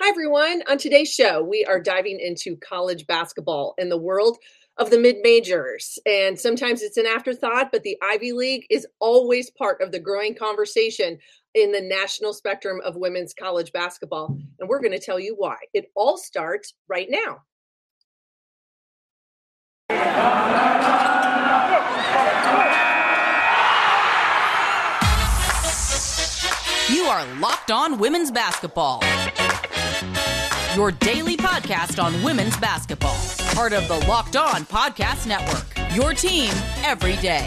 Hi, everyone. On today's show, we are diving into college basketball and the world of the mid majors. And sometimes it's an afterthought, but the Ivy League is always part of the growing conversation in the national spectrum of women's college basketball. And we're going to tell you why. It all starts right now. You are Locked On Women's Basketball your daily podcast on women's basketball. Part of the Locked On Podcast Network. Your team every day.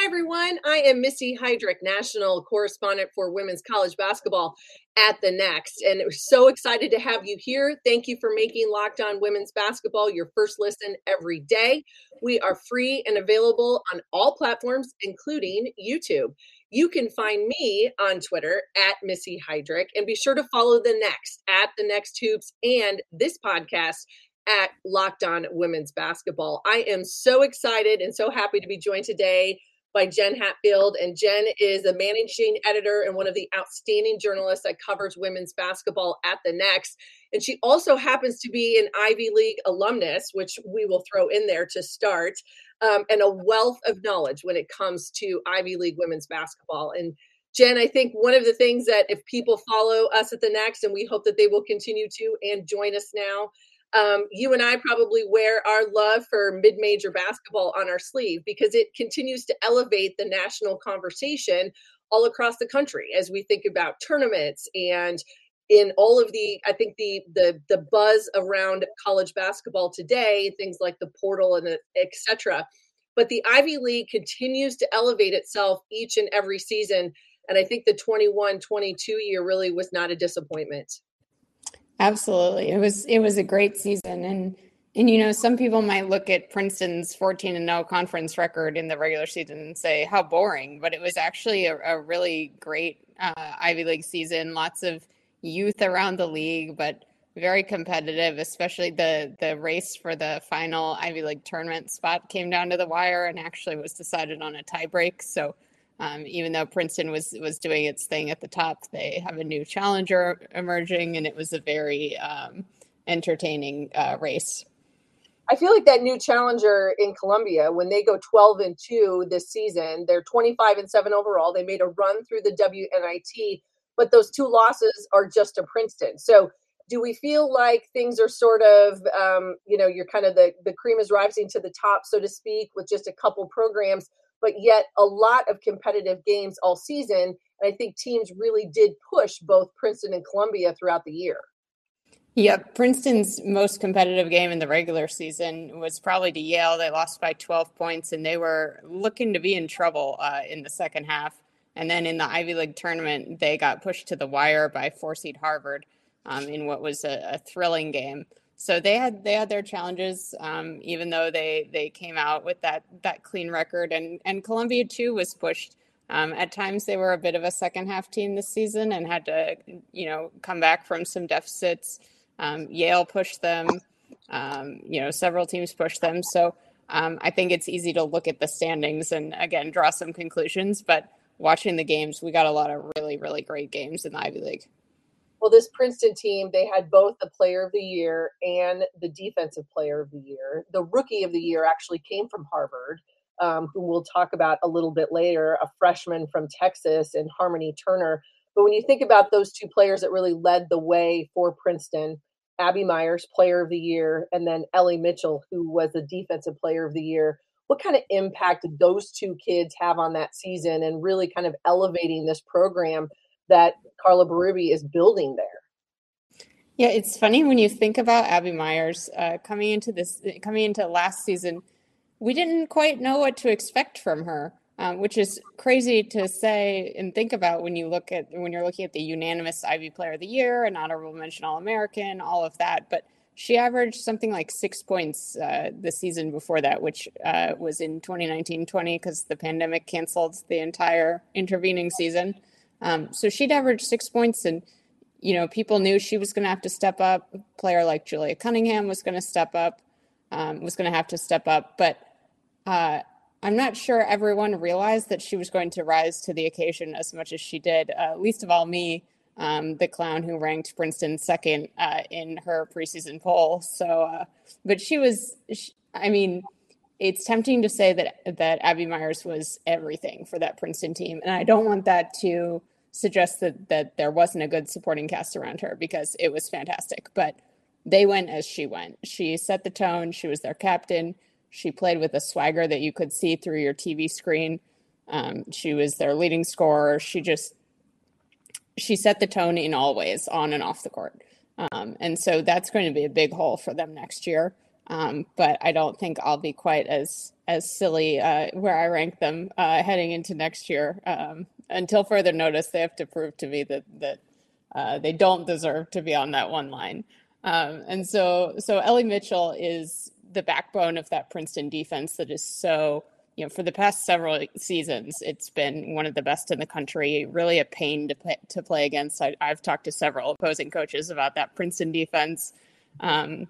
Hi, everyone. I am Missy Heidrich, national correspondent for women's college basketball at the Next. And we're so excited to have you here. Thank you for making Locked On Women's Basketball your first listen every day. We are free and available on all platforms, including YouTube. You can find me on Twitter at Missy Heidrich and be sure to follow the Next at the Next Hoops and this podcast at Locked On Women's Basketball. I am so excited and so happy to be joined today by Jen Hatfield. And Jen is a managing editor and one of the outstanding journalists that covers women's basketball at the Next. And she also happens to be an Ivy League alumnus, which we will throw in there to start, um, and a wealth of knowledge when it comes to Ivy League women's basketball. And Jen, I think one of the things that if people follow us at the Next, and we hope that they will continue to and join us now, um, you and I probably wear our love for mid major basketball on our sleeve because it continues to elevate the national conversation all across the country as we think about tournaments and in all of the i think the the the buzz around college basketball today things like the portal and etc but the ivy league continues to elevate itself each and every season and i think the 21 22 year really was not a disappointment Absolutely. It was it was a great season and and you know some people might look at Princeton's 14 and 0 conference record in the regular season and say how boring, but it was actually a, a really great uh, Ivy League season. Lots of youth around the league, but very competitive, especially the the race for the final Ivy League tournament spot came down to the wire and actually was decided on a tiebreak. So um, even though Princeton was was doing its thing at the top, they have a new challenger emerging, and it was a very um, entertaining uh, race. I feel like that new challenger in Columbia, when they go 12 and 2 this season, they're 25 and 7 overall. They made a run through the WNIT, but those two losses are just to Princeton. So, do we feel like things are sort of, um, you know, you're kind of the, the cream is rising to the top, so to speak, with just a couple programs? But yet a lot of competitive games all season. And I think teams really did push both Princeton and Columbia throughout the year. Yep, Princeton's most competitive game in the regular season was probably to Yale. They lost by 12 points, and they were looking to be in trouble uh, in the second half. And then in the Ivy League tournament, they got pushed to the wire by four seed Harvard um, in what was a, a thrilling game so they had they had their challenges, um, even though they they came out with that that clean record, and and Columbia too was pushed. Um, at times they were a bit of a second half team this season and had to you know come back from some deficits. Um, Yale pushed them, um, you know several teams pushed them. So um, I think it's easy to look at the standings and again draw some conclusions, but watching the games, we got a lot of really really great games in the Ivy League. Well, this Princeton team, they had both the player of the year and the defensive player of the year. The rookie of the year actually came from Harvard, um, who we'll talk about a little bit later, a freshman from Texas and Harmony Turner. But when you think about those two players that really led the way for Princeton, Abby Meyers, player of the year, and then Ellie Mitchell, who was the defensive player of the year. What kind of impact did those two kids have on that season and really kind of elevating this program that Carla Berube is building there. Yeah, it's funny when you think about Abby Meyers uh, coming into this, coming into last season. We didn't quite know what to expect from her, um, which is crazy to say and think about when you look at when you're looking at the unanimous Ivy Player of the Year, an honorable mention All American, all of that. But she averaged something like six points uh, the season before that, which uh, was in 2019-20 because the pandemic canceled the entire intervening season. Um, so she'd average six points, and you know people knew she was going to have to step up. A player like Julia Cunningham was going to step up, um, was going to have to step up. But uh, I'm not sure everyone realized that she was going to rise to the occasion as much as she did. Uh, least of all me, um, the clown who ranked Princeton second uh, in her preseason poll. So, uh, but she was, she, I mean, it's tempting to say that that Abby Meyers was everything for that Princeton team, and I don't want that to suggest that that there wasn't a good supporting cast around her because it was fantastic. But they went as she went. She set the tone. She was their captain. She played with a swagger that you could see through your TV screen. Um, she was their leading scorer. She just she set the tone in all ways, on and off the court. Um, and so that's going to be a big hole for them next year. Um, but I don't think I'll be quite as as silly uh, where I rank them uh, heading into next year. Um, until further notice, they have to prove to me that that uh, they don't deserve to be on that one line. Um, and so, so Ellie Mitchell is the backbone of that Princeton defense that is so you know, for the past several seasons, it's been one of the best in the country. Really a pain to play, to play against. I, have talked to several opposing coaches about that Princeton defense. Um,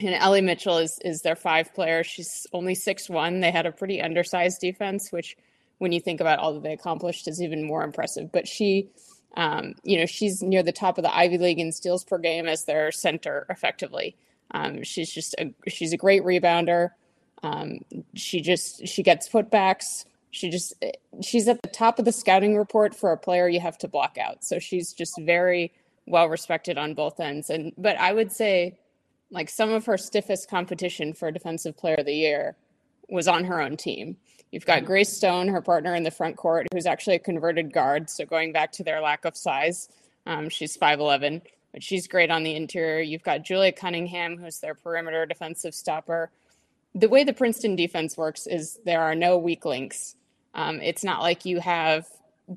and Ellie Mitchell is is their five player. She's only six one. They had a pretty undersized defense, which, when you think about all that they accomplished, is even more impressive. But she, um, you know, she's near the top of the Ivy League in steals per game as their center, effectively. Um, she's just a she's a great rebounder. Um, she just she gets putbacks. She just she's at the top of the scouting report for a player you have to block out. So she's just very well respected on both ends. And but I would say like some of her stiffest competition for defensive player of the year was on her own team. You've got Grace Stone, her partner in the front court, who's actually a converted guard. So going back to their lack of size, um, she's 5'11, but she's great on the interior. You've got Julia Cunningham, who's their perimeter defensive stopper the way the Princeton defense works is there are no weak links. Um, it's not like you have,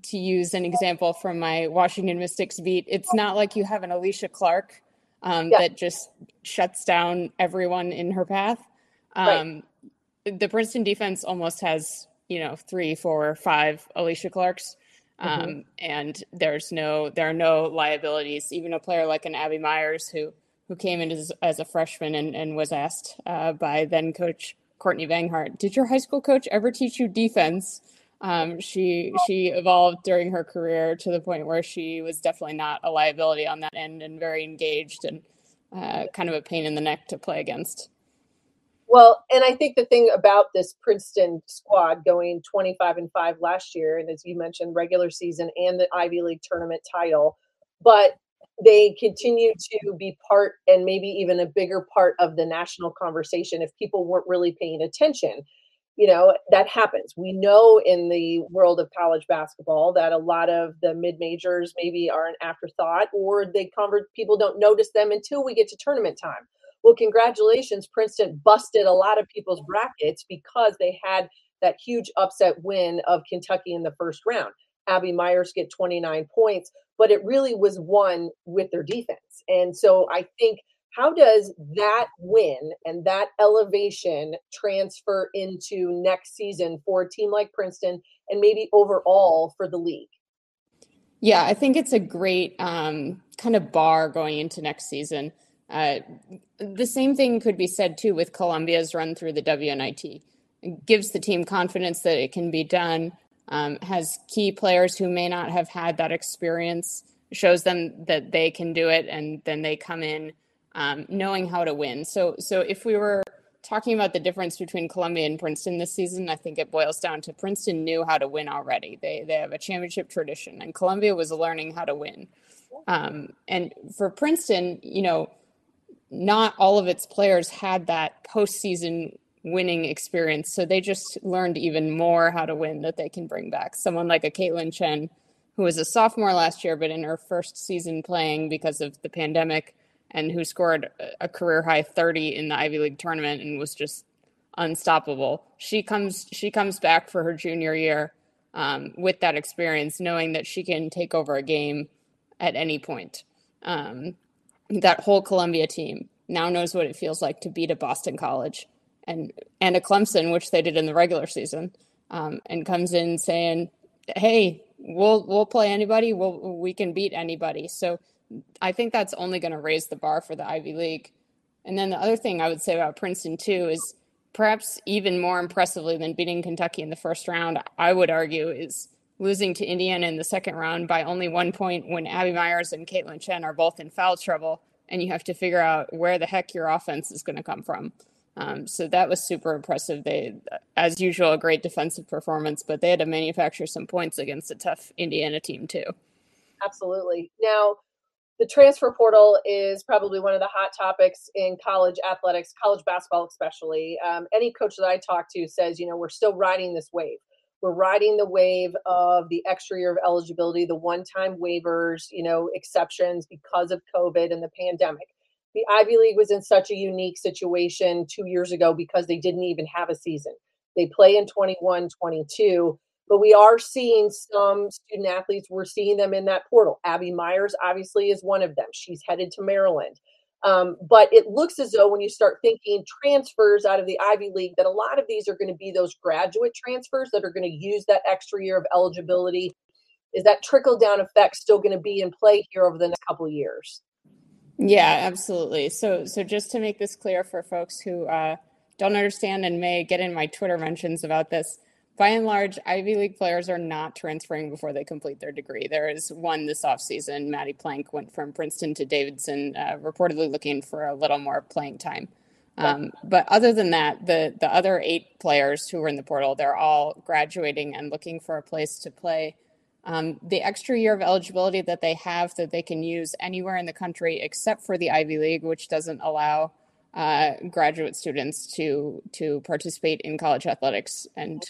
to use an example from my Washington Mystics beat, it's not like you have an Alysha Clark um, yeah. that just shuts down everyone in her path. Um, right. The Princeton defense almost has, you know, three, four, five Alysha Clarks. Mm-hmm. Um, and there's no, there are no liabilities. Even a player like an Abby Meyers who who came in as, as a freshman and, and was asked uh, by then coach Courtney Banghart, "Did your high school coach ever teach you defense?" Um, she she evolved during her career to the point where she was definitely not a liability on that end and very engaged and uh, kind of a pain in the neck to play against. Well, and I think the thing about this Princeton squad going 25 and 5 last year, and as you mentioned, regular season and the Ivy League tournament title, but they continue to be part and maybe even a bigger part of the national conversation if people weren't really paying attention you know that happens. We know in the world of college basketball that a lot of the mid majors maybe are an afterthought or they convert people don't notice them until we get to tournament time. Well congratulations princeton busted a lot of people's brackets because they had that huge upset win of kentucky in the first round. Abby Meyers get 29 points but it really was won with their defense. And so I think how does that win and that elevation transfer into next season for a team like Princeton and maybe overall for the league? Yeah, I think it's a great um, kind of bar going into next season. Uh, the same thing could be said too with Columbia's run through the WNIT. It gives the team confidence that it can be done um, has key players who may not have had that experience, shows them that they can do it, and then they come in um, knowing how to win. So, so if we were talking about the difference between Columbia and Princeton this season, I think it boils down to Princeton knew how to win already. They they have a championship tradition, and Columbia was learning how to win. Um, and for Princeton, you know, not all of its players had that postseason winning experience. So they just learned even more how to win that they can bring back. Someone like a Kaitlyn Chen, who was a sophomore last year, but in her first season playing because of the pandemic, and who scored a career high 30 in the Ivy League tournament and was just unstoppable. She comes she comes back for her junior year um, with that experience, knowing that she can take over a game at any point. Um, that whole Columbia team now knows what it feels like to beat a Boston College and and a Clemson, which they did in the regular season, um, and comes in saying, "Hey, we'll we'll play anybody. We'll we can beat anybody." So I think that's only going to raise the bar for the Ivy League. And then the other thing I would say about Princeton too is perhaps even more impressively than beating Kentucky in the first round, I would argue, is losing to Indiana in the second round by only one point when Abby Meyers and Kaitlyn Chen are both in foul trouble, and you have to figure out where the heck your offense is going to come from. Um, so that was super impressive. They, as usual, a great defensive performance, but they had to manufacture some points against a tough Indiana team too. Absolutely. Now, the transfer portal is probably one of the hot topics in college athletics, college basketball especially. Um, any coach that I talk to says, you know, we're still riding this wave. We're riding the wave of the extra year of eligibility, the one-time waivers, you know, exceptions because of COVID and the pandemic. The Ivy League was in such a unique situation two years ago because they didn't even have a season. They play in 21, 22 but we are seeing some student athletes. We're seeing them in that portal. Abby Meyers obviously, is one of them. She's headed to Maryland. Um, but it looks as though when you start thinking transfers out of the Ivy League, that a lot of these are going to be those graduate transfers that are going to use that extra year of eligibility. Is that trickle down effect still going to be in play here over the next couple of years? Yeah, absolutely. So, so just to make this clear for folks who uh, don't understand and may get in my Twitter mentions about this, by and large, Ivy League players are not transferring before they complete their degree. There is one this offseason. Maddie Plank went from Princeton to Davidson, uh, reportedly looking for a little more playing time. Um, but other than that, the the other eight players who were in the portal, they're all graduating and looking for a place to play. Um, the extra year of eligibility that they have that they can use anywhere in the country except for the Ivy League, which doesn't allow uh, graduate students to to participate in college athletics and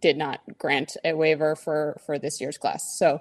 did not grant a waiver for for this year's class. So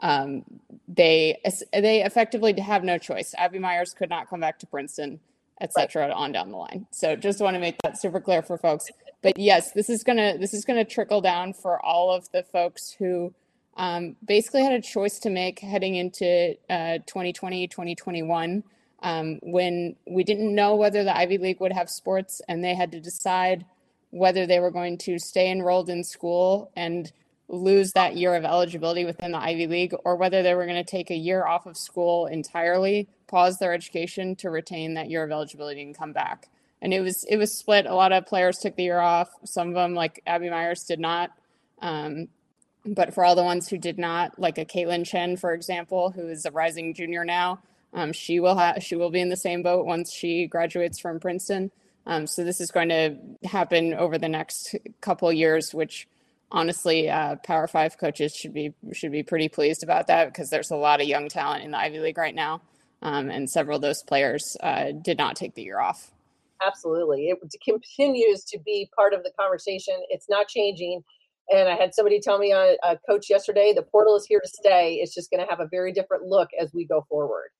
um, they they effectively have no choice. Abby Meyers could not come back to Princeton, etc. Right. On down the line. So just want to make that super clear for folks. But yes, this is gonna this is gonna trickle down for all of the folks who um, basically had a choice to make heading into uh, 2020 2021 um, when we didn't know whether the Ivy League would have sports and they had to decide whether they were going to stay enrolled in school and lose that year of eligibility within the Ivy League or whether they were going to take a year off of school entirely, pause their education to retain that year of eligibility and come back. And it was it was split. A lot of players took the year off. Some of them, like Abby Meyers, did not. Um, but for all the ones who did not, like a Kaitlyn Chen, for example, who is a rising junior now, um, she will have she will be in the same boat once she graduates from Princeton. Um, so this is going to happen over the next couple years, which honestly, uh, Power Five coaches should be should be pretty pleased about that because there's a lot of young talent in the Ivy League right now, um, and several of those players uh, did not take the year off. Absolutely, it continues to be part of the conversation. It's not changing. And I had somebody tell me on uh, a coach yesterday, the portal is here to stay. It's just going to have a very different look as we go forward.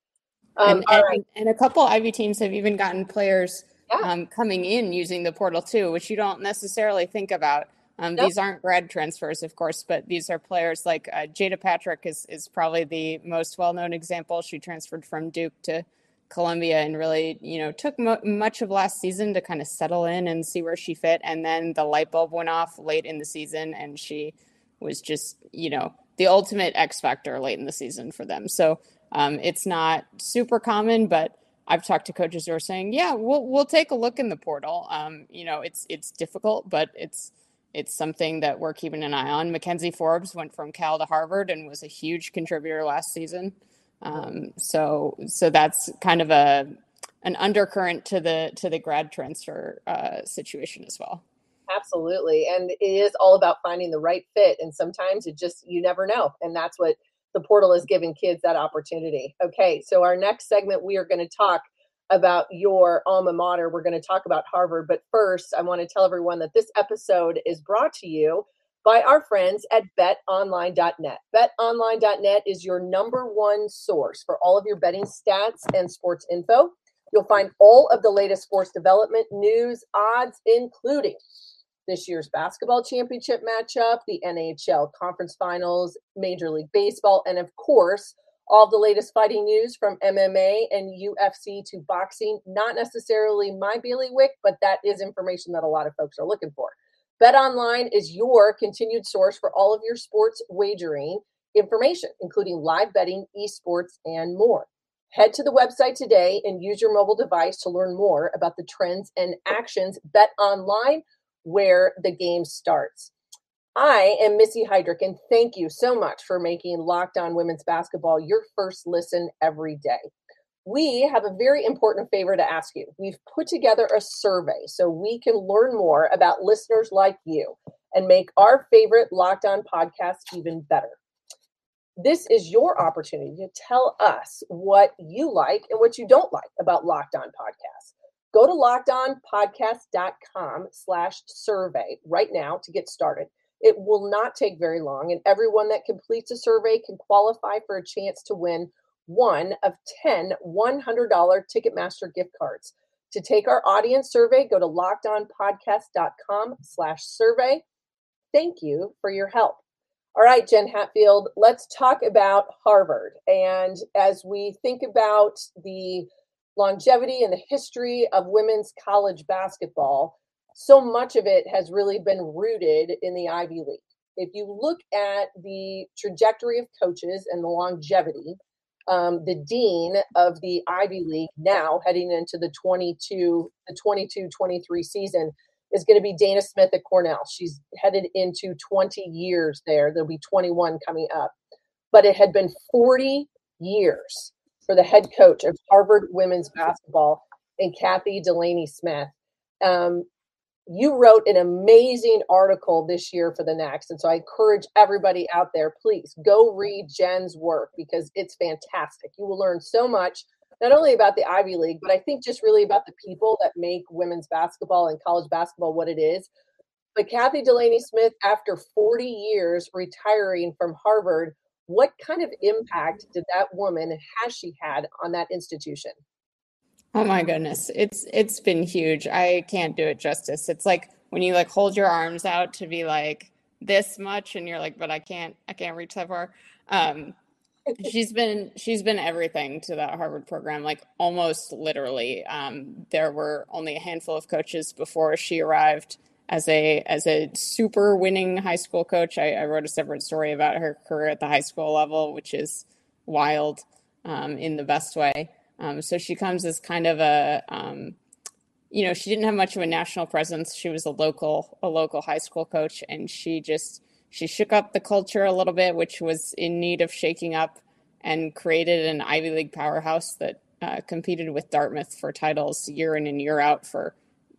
Um, and, and, right. and, a couple Ivy teams have even gotten players yeah. um, coming in using the portal too, which you don't necessarily think about. Um, nope. These aren't grad transfers, of course, but these are players like uh, Jaida Patrick is is probably the most well known example. She transferred from Duke to Columbia and really, you know, took mo- much of last season to kind of settle in and see where she fit. And then the light bulb went off late in the season, and she was just, you know, the ultimate X factor late in the season for them. So um, it's not super common, but I've talked to coaches who are saying, "Yeah, we'll we'll take a look in the portal." Um, you know, it's it's difficult, but it's it's something that we're keeping an eye on. McKenzie Forbes went from Cal to Harvard and was a huge contributor last season. Um, so so that's kind of a an undercurrent to the to the grad transfer uh, situation as well. Absolutely, and it is all about finding the right fit, and sometimes it just you never know, and that's what the portal is giving kids that opportunity. Okay, so our next segment, we are going to talk about your alma mater. We're going to talk about Harvard. But first, I want to tell everyone that this episode is brought to you by our friends at betonline.net. Betonline.net is your number one source for all of your betting stats and sports info. You'll find all of the latest sports development news, odds, including this year's basketball championship matchup, the NHL conference finals, Major League Baseball, and of course, all the latest fighting news from MMA and UFC to boxing. Not necessarily my bailiwick, but that is information that a lot of folks are looking for. Bet Online is your continued source for all of your sports wagering information, including live betting, esports, and more. Head to the website today and use your mobile device to learn more about the trends and actions. Bet online where the game starts. I am Missy Heidrich, and thank you so much for making Locked On Women's Basketball your first listen every day. We have a very important favor to ask you. We've put together a survey so we can learn more about listeners like you and make our favorite Locked On podcast even better. This is your opportunity to tell us what you like and what you don't like about Locked On Podcasts. Go to lockedonpodcast.com slash survey right now to get started. It will not take very long, and everyone that completes a survey can qualify for a chance to win one of 10 $100 Ticketmaster gift cards. To take our audience survey, go to lockedonpodcast.com slash survey. Thank you for your help. All right, Jen Hatfield, let's talk about Harvard. And as we think about the longevity and the history of women's college basketball, so much of it has really been rooted in the Ivy League. If you look at the trajectory of coaches and the longevity, um, the dean of the Ivy League now heading into the 22 the 22 23 season is going to be Dayna Smith at Cornell. She's headed into 20 years there. There'll be 21 coming up. But it had been 40 years for the head coach of Harvard women's basketball and Kathy Delaney Smith. Um, you wrote an amazing article this year for the next. And so I encourage everybody out there, please go read Jen's work because it's fantastic. You will learn so much, not only about the Ivy League, but I think just really about the people that make women's basketball and college basketball what it is. But Kathy Delaney Smith, after 40 years retiring from Harvard, what kind of impact did that woman has she had on that institution? Oh my goodness. It's it's been huge. I can't do it justice. It's like when you like hold your arms out to be like this much and you're like, but I can't I can't reach that far. Um she's been she's been everything to that Harvard program, like almost literally. Um, there were only a handful of coaches before she arrived as a as a super winning high school coach. I, I wrote a separate story about her career at the high school level, which is wild um, in the best way. Um, so she comes as kind of a, um, you know, she didn't have much of a national presence. She was a local, a local high school coach, and she just she shook up the culture a little bit, which was in need of shaking up, and created an Ivy League powerhouse that uh, competed with Dartmouth for titles year in and year out for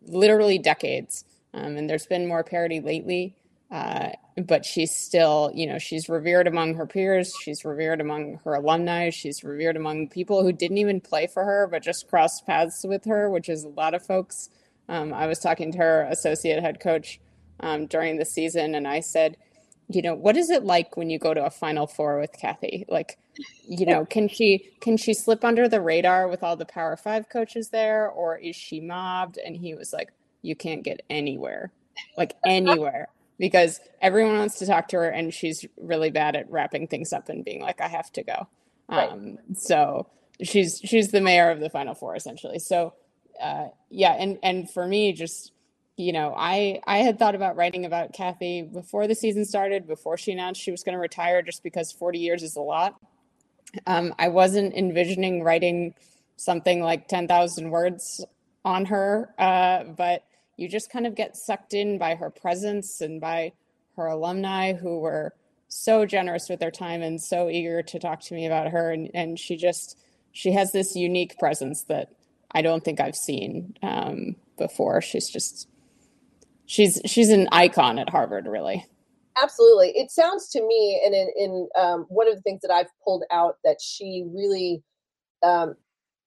literally decades. Um, and there's been more parity lately. Uh, but she's still, you know, she's revered among her peers. She's revered among her alumni. She's revered among people who didn't even play for her, but just crossed paths with her, which is a lot of folks. Um, I was talking to her associate head coach um, during the season, and I said, you know, what is it like when you go to a Final Four with Kathy? Like, you know, can she can she slip under the radar with all the Power Five coaches there, or is she mobbed? And he was like, you can't get anywhere, like anywhere because everyone wants to talk to her and she's really bad at wrapping things up and being like i have to go. Right. um, so she's she's the mayor of the final four essentially. So uh, yeah and and for me just you know i i had thought about writing about Kathy before the season started before she announced she was going to retire just because 40 years is a lot. Um, i wasn't envisioning writing something like 10000 words on her uh, but you just kind of get sucked in by her presence and by her alumni who were so generous with their time and so eager to talk to me about her. And, and she just she has this unique presence that i don't think i've seen um, before. She's just she's she's an icon at harvard really. Absolutely. It sounds to me and in, in um, one of the things that i've pulled out that she really um,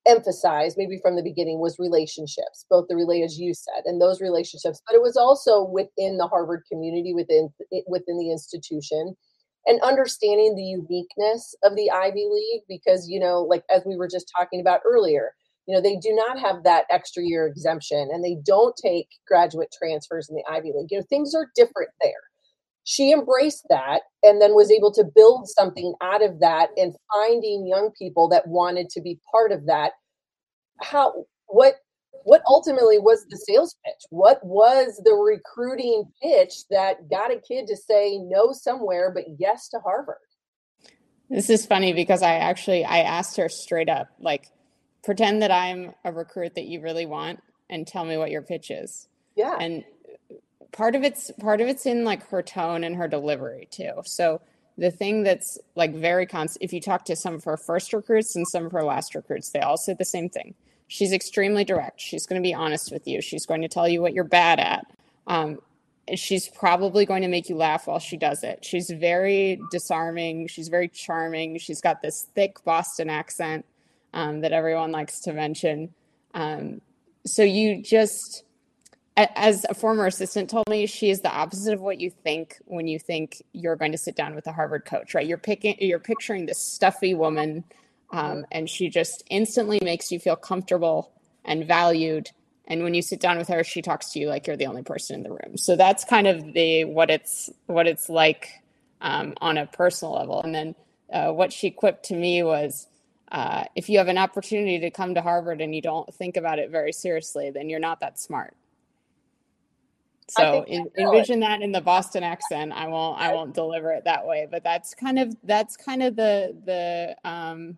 emphasized maybe from the beginning was relationships both the relay as you said and those relationships but it was also within the harvard community within within the institution and understanding the uniqueness of the ivy league because you know like as we were just talking about earlier you know they do not have that extra year exemption and they don't take graduate transfers in the ivy league. You know things are different there she embraced that and then was able to build something out of that and finding young people that wanted to be part of that how what what ultimately was the sales pitch what was the recruiting pitch that got a kid to say no somewhere but yes to harvard This is funny because I actually I asked her straight up, like, pretend that I'm a recruit that you really want and tell me what your pitch is. Yeah. And part of it's part of it's in like her tone and her delivery too. So the thing that's like very constant if you talk to some of her first recruits and some of her last recruits, they all say the same thing. She's extremely direct. She's going to be honest with you. She's going to tell you what you're bad at. Um, she's probably going to make you laugh while she does it. She's very disarming. She's very charming. She's got this thick Boston accent um, that everyone likes to mention. Um, so you just, as a former assistant told me, she is the opposite of what you think when you think you're going to sit down with a Harvard coach, right? You're picking, you're picturing this stuffy woman, um, and she just instantly makes you feel comfortable and valued. And when you sit down with her she talks to you like you're the only person in the room. So that's kind of the what it's what it's like um, on a personal level. And then uh, what she quipped to me was uh, if you have an opportunity to come to harvard and you don't think about it very seriously then you're not that smart so in, envision that in the boston accent. I won't i won't deliver it that way but that's kind of that's kind of the the um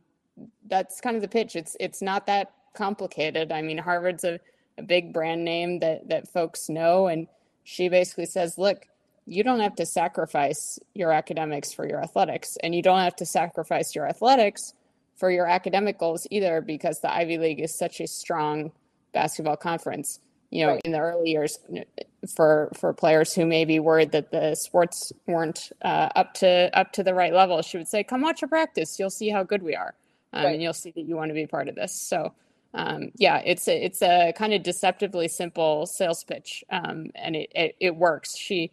that's kind of the pitch. It's it's not that complicated. I mean harvard's a a big brand name that that folks know and she basically says look you don't have to sacrifice your academics for your athletics and you don't have to sacrifice your athletics for your academic goals either because the Ivy League is such a strong basketball conference you know right. in the early years for for players who may be worried that the sports weren't uh, up to up to the right level she would say come watch a practice you'll see how good we are um, right. and you'll see that you want to be part of this so um, yeah, it's a, it's a kind of deceptively simple sales pitch, um, and it, it, it works. She,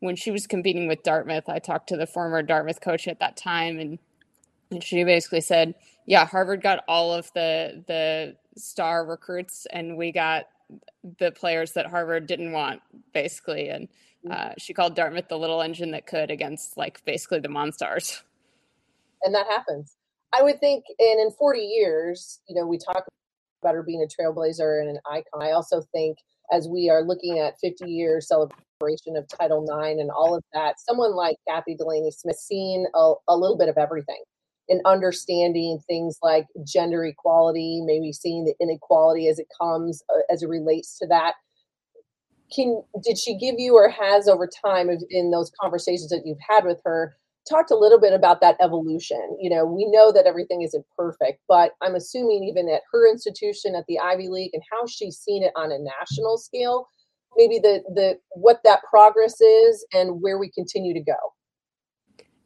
when she was competing with Dartmouth, I talked to the former Dartmouth coach at that time, and and she basically said, "Yeah, Harvard got all of the the star recruits, and we got the players that Harvard didn't want, basically." And mm. uh, she called Dartmouth the little engine that could against like basically the Monstars. And that happens. I would think, and in 40 years, you know, we talk about her being a trailblazer and an icon. I also think as we are looking at 50 year celebration of Title IX and all of that, someone like Kathy Delaney Smith seen a, a little bit of everything in understanding things like gender equality, maybe seeing the inequality as it comes, uh, as it relates to that. Can did she give you or has over time in those conversations that you've had with her talked a little bit about that evolution. You know, we know that everything isn't perfect, but I'm assuming even at her institution at the Ivy League and how she's seen it on a national scale, maybe the the what that progress is and where we continue to go.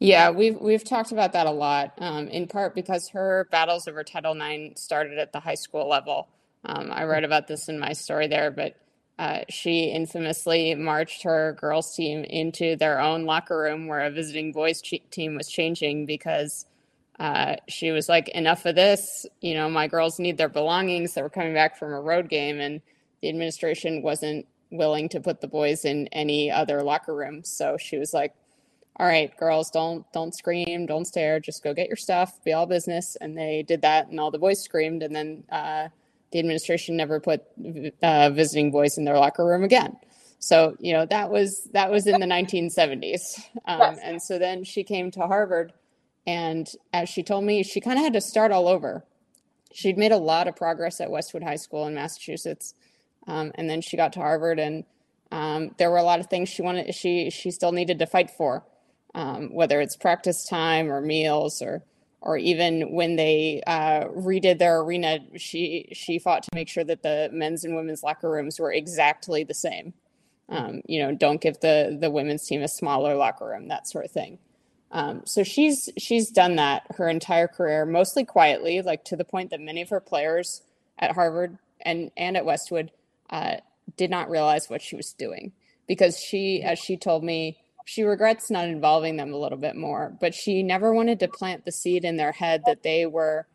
Yeah, we've we've talked about that a lot, um, in part because her battles over Title IX started at the high school level. Um, I write about this in my story there, but uh, she infamously marched her girls' team into their own locker room where a visiting boys' team was changing because uh, she was like, enough of this. You know, my girls need their belongings. They were coming back from a road game, and the administration wasn't willing to put the boys in any other locker room. So she was like, all right, girls, don't don't scream, don't stare, just go get your stuff, be all business. And they did that, and all the boys screamed, and then uh, the administration never put uh, visiting boys in their locker room again. So you know that was that was in the 1970s, um, and so then she came to Harvard, and as she told me, she kind of had to start all over. She'd made a lot of progress at Westwood High School in Massachusetts, um, and then she got to Harvard, and um, there were a lot of things she wanted. She she still needed to fight for, um, whether it's practice time or meals or or even when they uh, redid their arena, she she fought to make sure that the men's and women's locker rooms were exactly the same. Um, you know, don't give the the women's team a smaller locker room, that sort of thing. Um, so she's she's done that her entire career, mostly quietly, like to the point that many of her players at Harvard and and at Westwood uh, did not realize what she was doing because she, as she told me, she regrets not involving them a little bit more, but she never wanted to plant the seed in their head that they were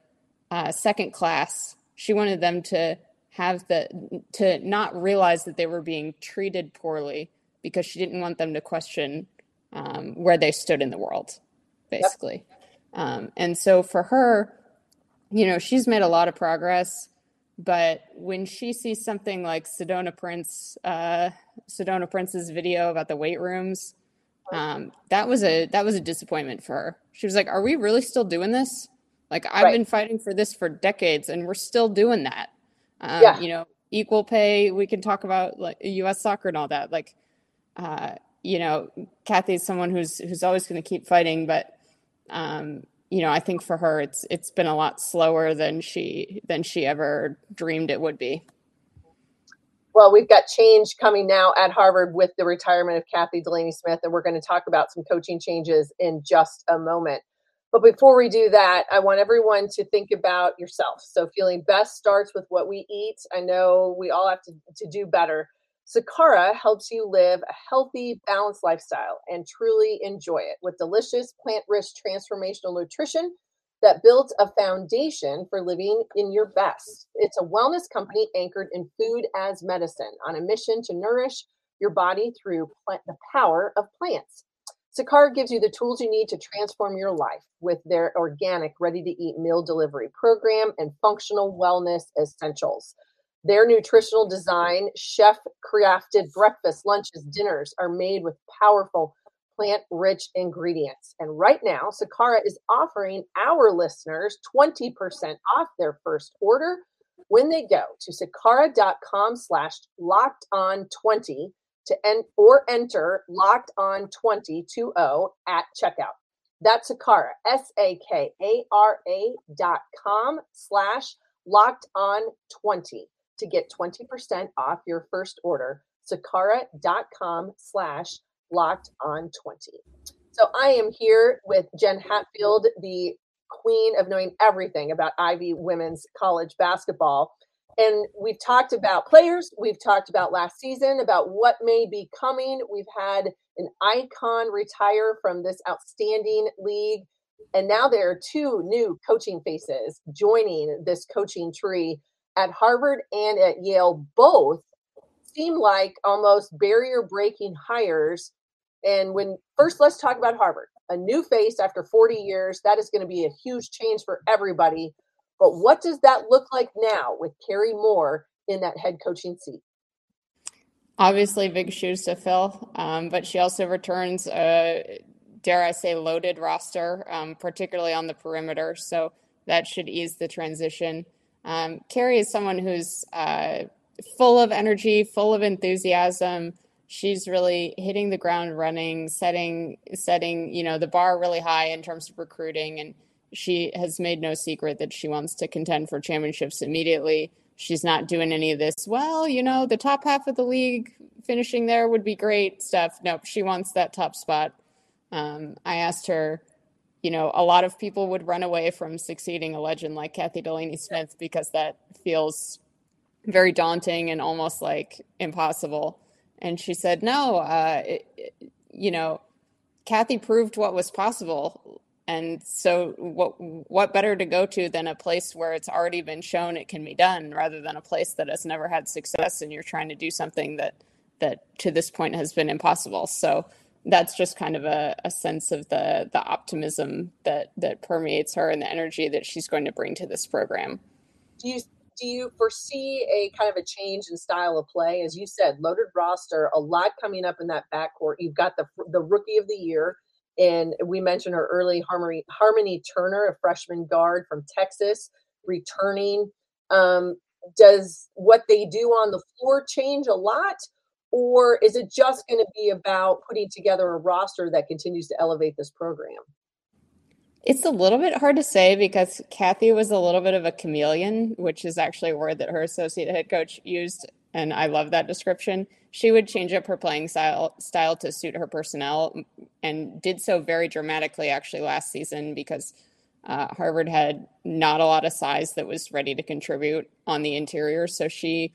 uh, second class. She wanted them to have the to not realize that they were being treated poorly because she didn't want them to question um, where they stood in the world, basically. Yep. Um, and so for her, you know, she's made a lot of progress. But when she sees something like Sedona Prince, uh, Sedona Prince's video about the weight rooms, um, that was a that was a disappointment for her. She was like, "Are we really still doing this? Like I've Right. been fighting for this for decades, and we're still doing that. Um, Yeah. You know, equal pay. We can talk about like U.S. soccer and all that. Like, uh, you know, Kathy's someone who's who's always going to keep fighting, but um, you know, I think for her, it's it's been a lot slower than she than she ever dreamed it would be. Well, we've got change coming now at Harvard with the retirement of Kathy Delaney Smith, and we're going to talk about some coaching changes in just a moment. But before we do that, I want everyone to think about yourself. So, feeling best starts with what we eat. I know we all have to, to do better. Sakara helps you live a healthy, balanced lifestyle and truly enjoy it with delicious, plant rich, transformational nutrition that builds a foundation for living in your best. It's a wellness company anchored in food as medicine on a mission to nourish your body through plant, the power of plants. Sakara gives you the tools you need to transform your life with their organic, ready to eat meal delivery program and functional wellness essentials. Their nutritional design, chef crafted breakfast, lunches, dinners are made with powerful plant rich ingredients. And right now, Sakara is offering our listeners 20% off their first order when they go to sakara.com slash locked on 20 to en- or enter locked on 20 at checkout. That's Sakara, S A K A R A dot com slash locked on 20 to get 20% off your first order. Sakara.com slash locked on 20. So I am here with Jen Hatfield, the queen of knowing everything about Ivy women's college basketball. And we've talked about players, we've talked about last season, about what may be coming. We've had an icon retire from this outstanding league. And now there are two new coaching faces joining this coaching tree at Harvard and at Yale. Both seem like almost barrier breaking hires. And when first, let's talk about Harvard. A new face after 40 years, that is going to be a huge change for everybody. But what does that look like now with Carrie Moore in that head coaching seat? Obviously, big shoes to fill, um, but she also returns a, dare I say, loaded roster, um, particularly on the perimeter. So that should ease the transition. Um, Carrie is someone who's uh, full of energy, full of enthusiasm. She's really hitting the ground running, setting setting you know the bar really high in terms of recruiting, and she has made no secret that she wants to contend for championships immediately. She's not doing any of this. Well, you know, the top half of the league finishing there would be great stuff. Nope, she wants that top spot. Um, I asked her, you know, a lot of people would run away from succeeding a legend like Kathy Delaney Smith because that feels very daunting and almost like impossible. And she said, no, uh, it, you know, Kathy proved what was possible. And so what what better to go to than a place where it's already been shown it can be done rather than a place that has never had success and you're trying to do something that that to this point has been impossible. So that's just kind of a, a sense of the the optimism that that permeates her and the energy that she's going to bring to this program. Do you do you foresee a kind of a change in style of play? As you said, loaded roster, a lot coming up in that backcourt. You've got the the rookie of the year, and we mentioned her early Harmony Harmony Turner, a freshman guard from Texas, returning. Um, does what they do on the floor change a lot, or is it just going to be about putting together a roster that continues to elevate this program? It's a little bit hard to say because Kathy was a little bit of a chameleon, which is actually a word that her associate head coach used, and I love that description. She would change up her playing style style to suit her personnel, and did so very dramatically actually last season because uh, Harvard had not a lot of size that was ready to contribute on the interior, so she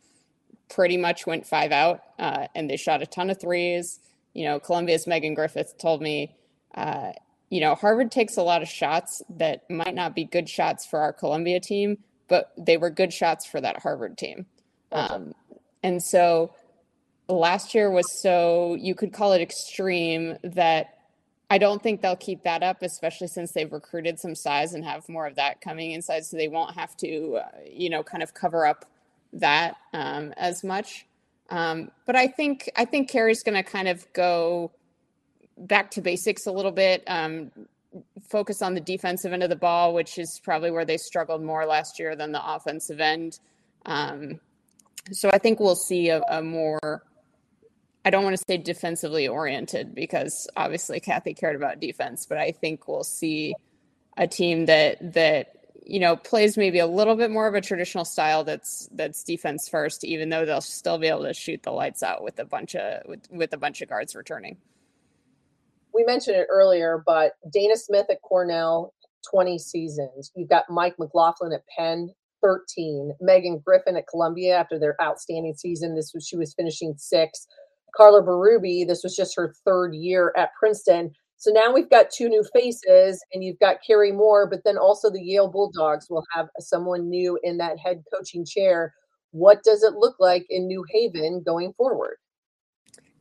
pretty much went five out, uh, and they shot a ton of threes. You know, Columbia's Megan Griffith told me. Uh, you know, Harvard takes a lot of shots that might not be good shots for our Columbia team, but they were good shots for that Harvard team. Um, and so last year was so, you could call it extreme that I don't think they'll keep that up, especially since they've recruited some size and have more of that coming inside. So they won't have to, uh, you know, kind of cover up that um, as much. Um, but I think I think Carrie's going to kind of go back to basics a little bit. Um, focus on the defensive end of the ball, which is probably where they struggled more last year than the offensive end. Um, so I think we'll see a, a more I don't want to say defensively oriented because obviously Kathy cared about defense, but I think we'll see a team that that you know plays maybe a little bit more of a traditional style that's that's defense first, even though they'll still be able to shoot the lights out with a bunch of with, with a bunch of guards returning. We mentioned it earlier, but Dayna Smith at Cornell, 20 seasons. You've got Mike McLaughlin at Penn, 13. Megan Griffith at Columbia after their outstanding season. This was she was finishing sixth. Carla Berube, this was just her third year at Princeton. So now we've got two new faces, and you've got Carrie Moore, but then also the Yale Bulldogs will have someone new in that head coaching chair. What does it look like in New Haven going forward?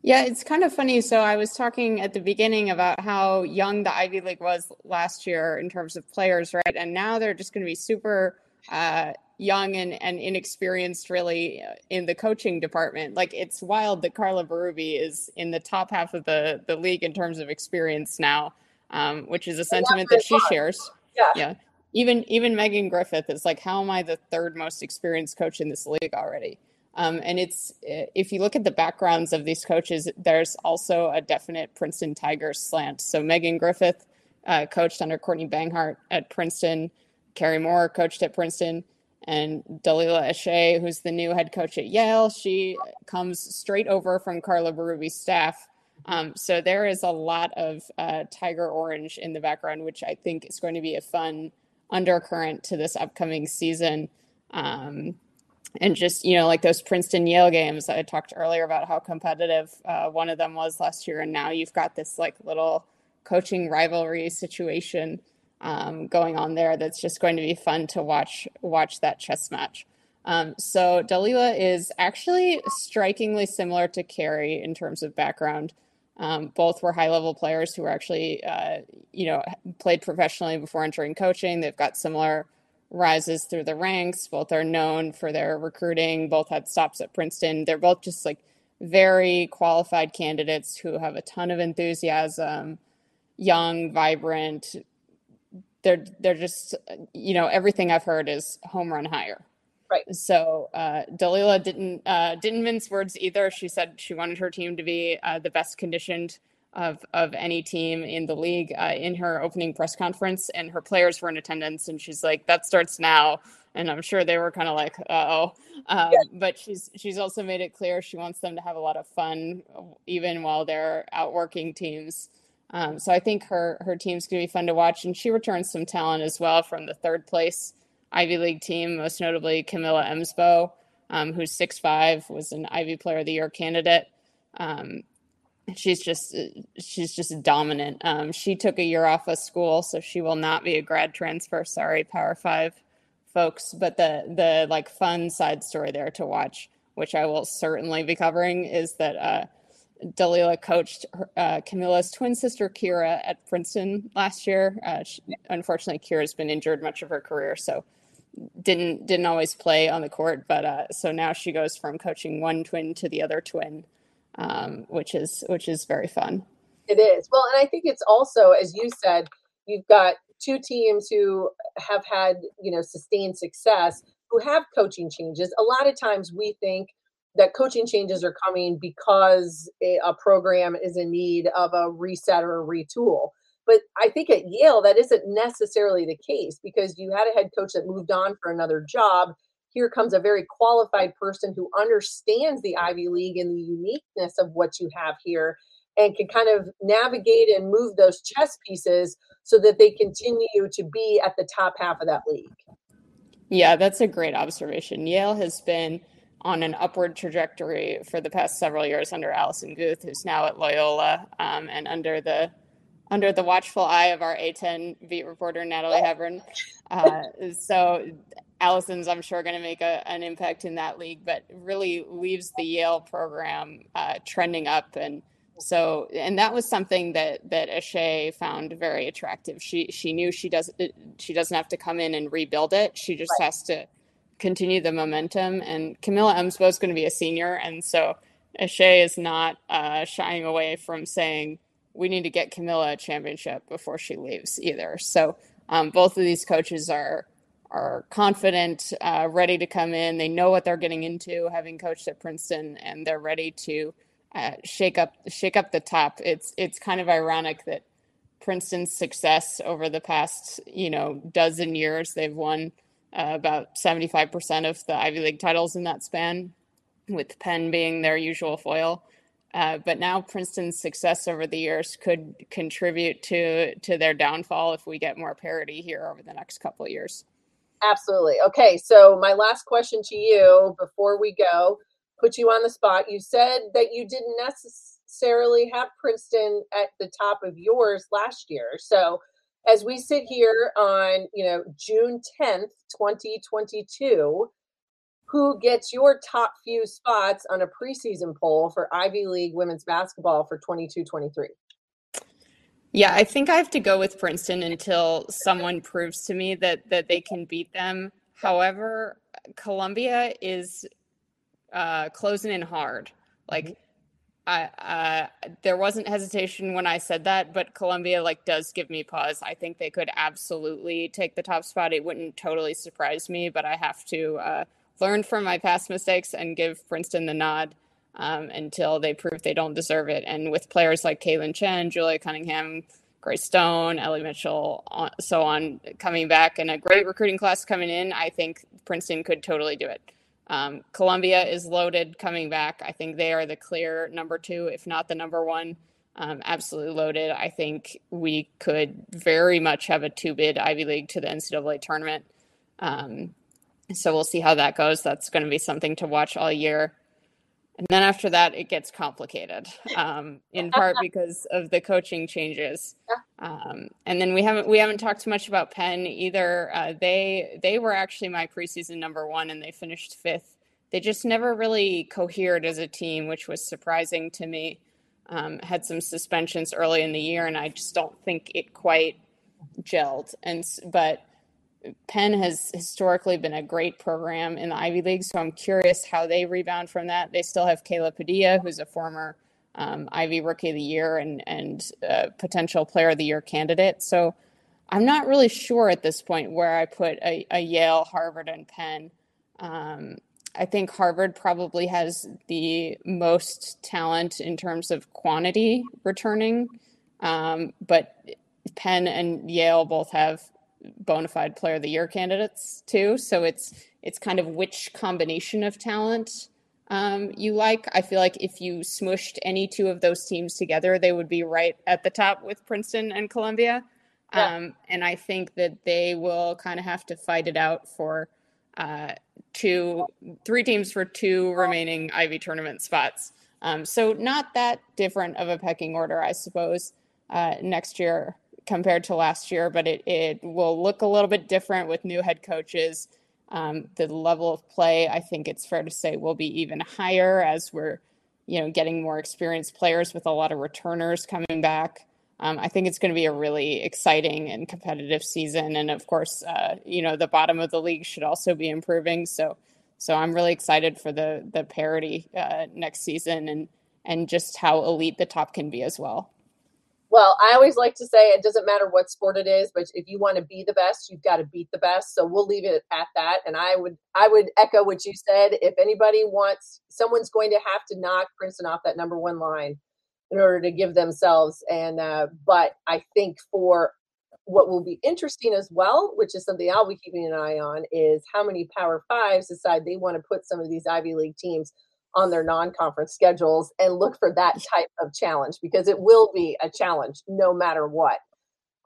Yeah, it's kind of funny. So I was talking at the beginning about how young the Ivy League was last year in terms of players, right? And now they're just going to be super uh, young and, and inexperienced really uh, in the coaching department. Like it's wild that Carla Berube is in the top half of the, the league in terms of experience now, um, which is a sentiment that she fun. shares. Yeah. Yeah. Even even Megan Griffith is like, how am I the third most experienced coach in this league already? Um, and it's if you look at the backgrounds of these coaches, there's also a definite Princeton Tigers slant. So Megan Griffith uh, coached under Courtney Banghart at Princeton. Carrie Moore coached at Princeton and Dalila Eshe, who's the new head coach at Yale, she comes straight over from Carla Berube's staff. Um, so there is a lot of uh, Tiger Orange in the background, which I think is going to be a fun undercurrent to this upcoming season. Um, and just, you know, like those Princeton Yale games, I talked earlier about how competitive uh, one of them was last year. And now you've got this like little coaching rivalry situation um, going on there that's just going to be fun to watch watch that chess match. Um, so Dalila is actually strikingly similar to Carrie in terms of background. Um, both were high level players who were actually, uh, you know, played professionally before entering coaching. They've got similar rises through the ranks. Both are known for their recruiting. Both had stops at Princeton. They're both just like very qualified candidates who have a ton of enthusiasm, young, vibrant, they're they're just you know everything I've heard is home run higher. Right. So uh, Dalila didn't uh, didn't mince words either. She said she wanted her team to be uh, the best conditioned of of any team in the league uh, in her opening press conference, and her players were in attendance, and she's like, "That starts now." And I'm sure they were kind of like, uh "Oh," um, yeah. but she's she's also made it clear she wants them to have a lot of fun, even while they're out working teams. Um, so I think her her team's going to be fun to watch, and she returns some talent as well from the third place Ivy League team, most notably Camilla Emsbo, um, who's six five, was an Ivy Player of the Year candidate. Um, she's just she's just dominant. Um, she took a year off of school, so she will not be a grad transfer. Sorry, Power Five folks, but the the like fun side story there to watch, which I will certainly be covering, is that. Uh, Dalila coached uh, Camilla's twin sister Kira at Princeton last year. Uh, she, unfortunately, Kira's been injured much of her career, so didn't didn't always play on the court. But uh, so now she goes from coaching one twin to the other twin, um, which is which is very fun. It is well, and I think it's also, as you said, you've got two teams who have had you know sustained success who have coaching changes. A lot of times we think that coaching changes are coming because a program is in need of a reset or a retool. But I think at Yale, that isn't necessarily the case because you had a head coach that moved on for another job. Here comes a very qualified person who understands the Ivy League and the uniqueness of what you have here and can kind of navigate and move those chess pieces so that they continue to be at the top half of that league. Yeah, that's a great observation. Yale has been on an upward trajectory for the past several years under Allison Guth, who's now at Loyola, um, and under the under the watchful eye of our A10 beat reporter Natalie Hebron. Uh, so Allison's, I'm sure, going to make a, an impact in that league, but really leaves the Yale program uh, trending up. And so, and that was something that that Eshe found very attractive. She she knew she doesn't she doesn't have to come in and rebuild it. She just right. has to continue the momentum. And Camilla Emsbo is going to be a senior, and so Eshe is not uh, shying away from saying, we need to get Camilla a championship before she leaves either. So um, both of these coaches are are confident, uh, ready to come in. They know what they're getting into, having coached at Princeton, and they're ready to uh, shake up shake up the top. It's it's kind of ironic that Princeton's success over the past you know dozen years, they've won uh, about seventy five percent of the Ivy League titles in that span, with Penn being their usual foil. Uh, but now Princeton's success over the years could contribute to to their downfall if we get more parity here over the next couple of years. Absolutely. Okay, so my last question to you before we go, put you on the spot. You said that you didn't necessarily have Princeton at the top of yours last year. So as we sit here on, you know, June 10th, 2022, who gets your top few spots on a preseason poll for Ivy League women's basketball for 22 23? Yeah, I think I have to go with Princeton until someone proves to me that that they can beat them. However, Columbia is uh, closing in hard. Like, mm-hmm. I uh, there wasn't hesitation when I said that, but Columbia like does give me pause. I think they could absolutely take the top spot. It wouldn't totally surprise me, but I have to uh, learn from my past mistakes and give Princeton the nod um, until they prove they don't deserve it. And with players like Kaitlyn Chen, Julia Cunningham, Grace Stone, Ellie Mitchell, so on, coming back, and a great recruiting class coming in, I think Princeton could totally do it. Um, Columbia is loaded coming back. I think they are the clear number two, if not the number one. Um, absolutely loaded. I think we could very much have a two bid Ivy League to the NCAA tournament. Um, so we'll see how that goes. That's going to be something to watch all year. And then after that, it gets complicated, um, in part because of the coaching changes. Um, and then we haven't we haven't talked much about Penn either. Uh, they they were actually my preseason number one, and they finished fifth. They just never really cohered as a team, which was surprising to me. Um, had some suspensions early in the year, and I just don't think it quite gelled. And but Penn has historically been a great program in the Ivy League, so I'm curious how they rebound from that. They still have Kayla Padilla, who's a former um, Ivy Rookie of the Year and and potential Player of the Year candidate. So I'm not really sure at this point where I put a, a Yale, Harvard, and Penn. Um, I think Harvard probably has the most talent in terms of quantity returning, um, but Penn and Yale both have bona fide player of the year candidates too. So it's it's kind of which combination of talent um, you like. I feel like if you smushed any two of those teams together, they would be right at the top with Princeton and Columbia. Yeah. Um, and I think that they will kind of have to fight it out for uh, two, three teams for two remaining Ivy tournament spots. Um, so not that different of a pecking order, I suppose. Uh, next year, compared to last year, but it, it will look a little bit different with new head coaches. Um, the level of play, I think it's fair to say, will be even higher as we're, you know, getting more experienced players with a lot of returners coming back. Um, I think it's going to be a really exciting and competitive season, and of course, uh, you know, the bottom of the league should also be improving. So, so I'm really excited for the the parity uh, next season and and just how elite the top can be as well. Well, I always like to say it doesn't matter what sport it is, but if you want to be the best, you've got to beat the best. So we'll leave it at that. And I would I would echo what you said. If anybody wants, someone's going to have to knock Princeton off that number one line in order to give themselves. And uh, but I think for what will be interesting as well, which is something I'll be keeping an eye on, is how many Power Fives decide they want to put some of these Ivy League teams on their non-conference schedules and look for that type of challenge because it will be a challenge no matter what.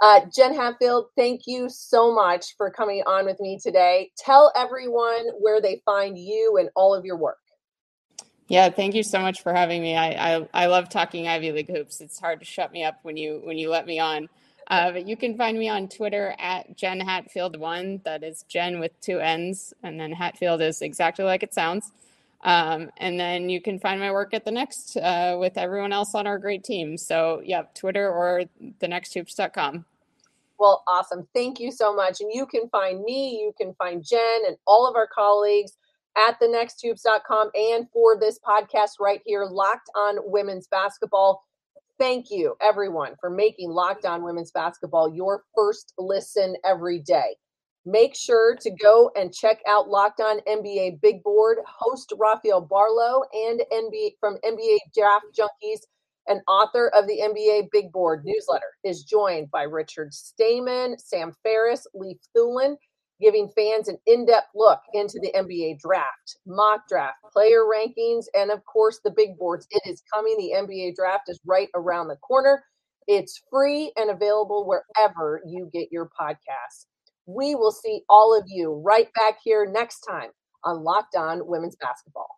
Uh, Jen Hatfield, thank you so much for coming on with me today. Tell everyone where they find you and all of your work. Yeah, thank you so much for having me. I, I, I love talking Ivy League hoops. It's hard to shut me up when you when you let me on. Uh, but you can find me on Twitter at Jen Hatfield one. That is Jen with two N's, and then Hatfield is exactly like it sounds. Um, and then you can find my work at the next uh, with everyone else on our great team. So, yeah, Twitter or thenexthoops.com. Well, awesome. Thank you so much. And you can find me, you can find Jen and all of our colleagues at thenexthoops.com and for this podcast right here, Locked on Women's Basketball. thank you everyone for making Locked On Women's Basketball your first listen every day. Make sure to go and check out Locked On NBA Big Board. Host Rafael Barlowe and NBA from NBA Draft Junkies and author of the NBA Big Board newsletter is joined by Richard Stayman, Sam Ferris, Leif Thulin, giving fans an in-depth look into the NBA draft, mock draft, player rankings, and of course the big boards. It is coming. The NBA draft is right around the corner. It's free and available wherever you get your podcasts. We will see all of you right back here next time on Locked On Women's Basketball.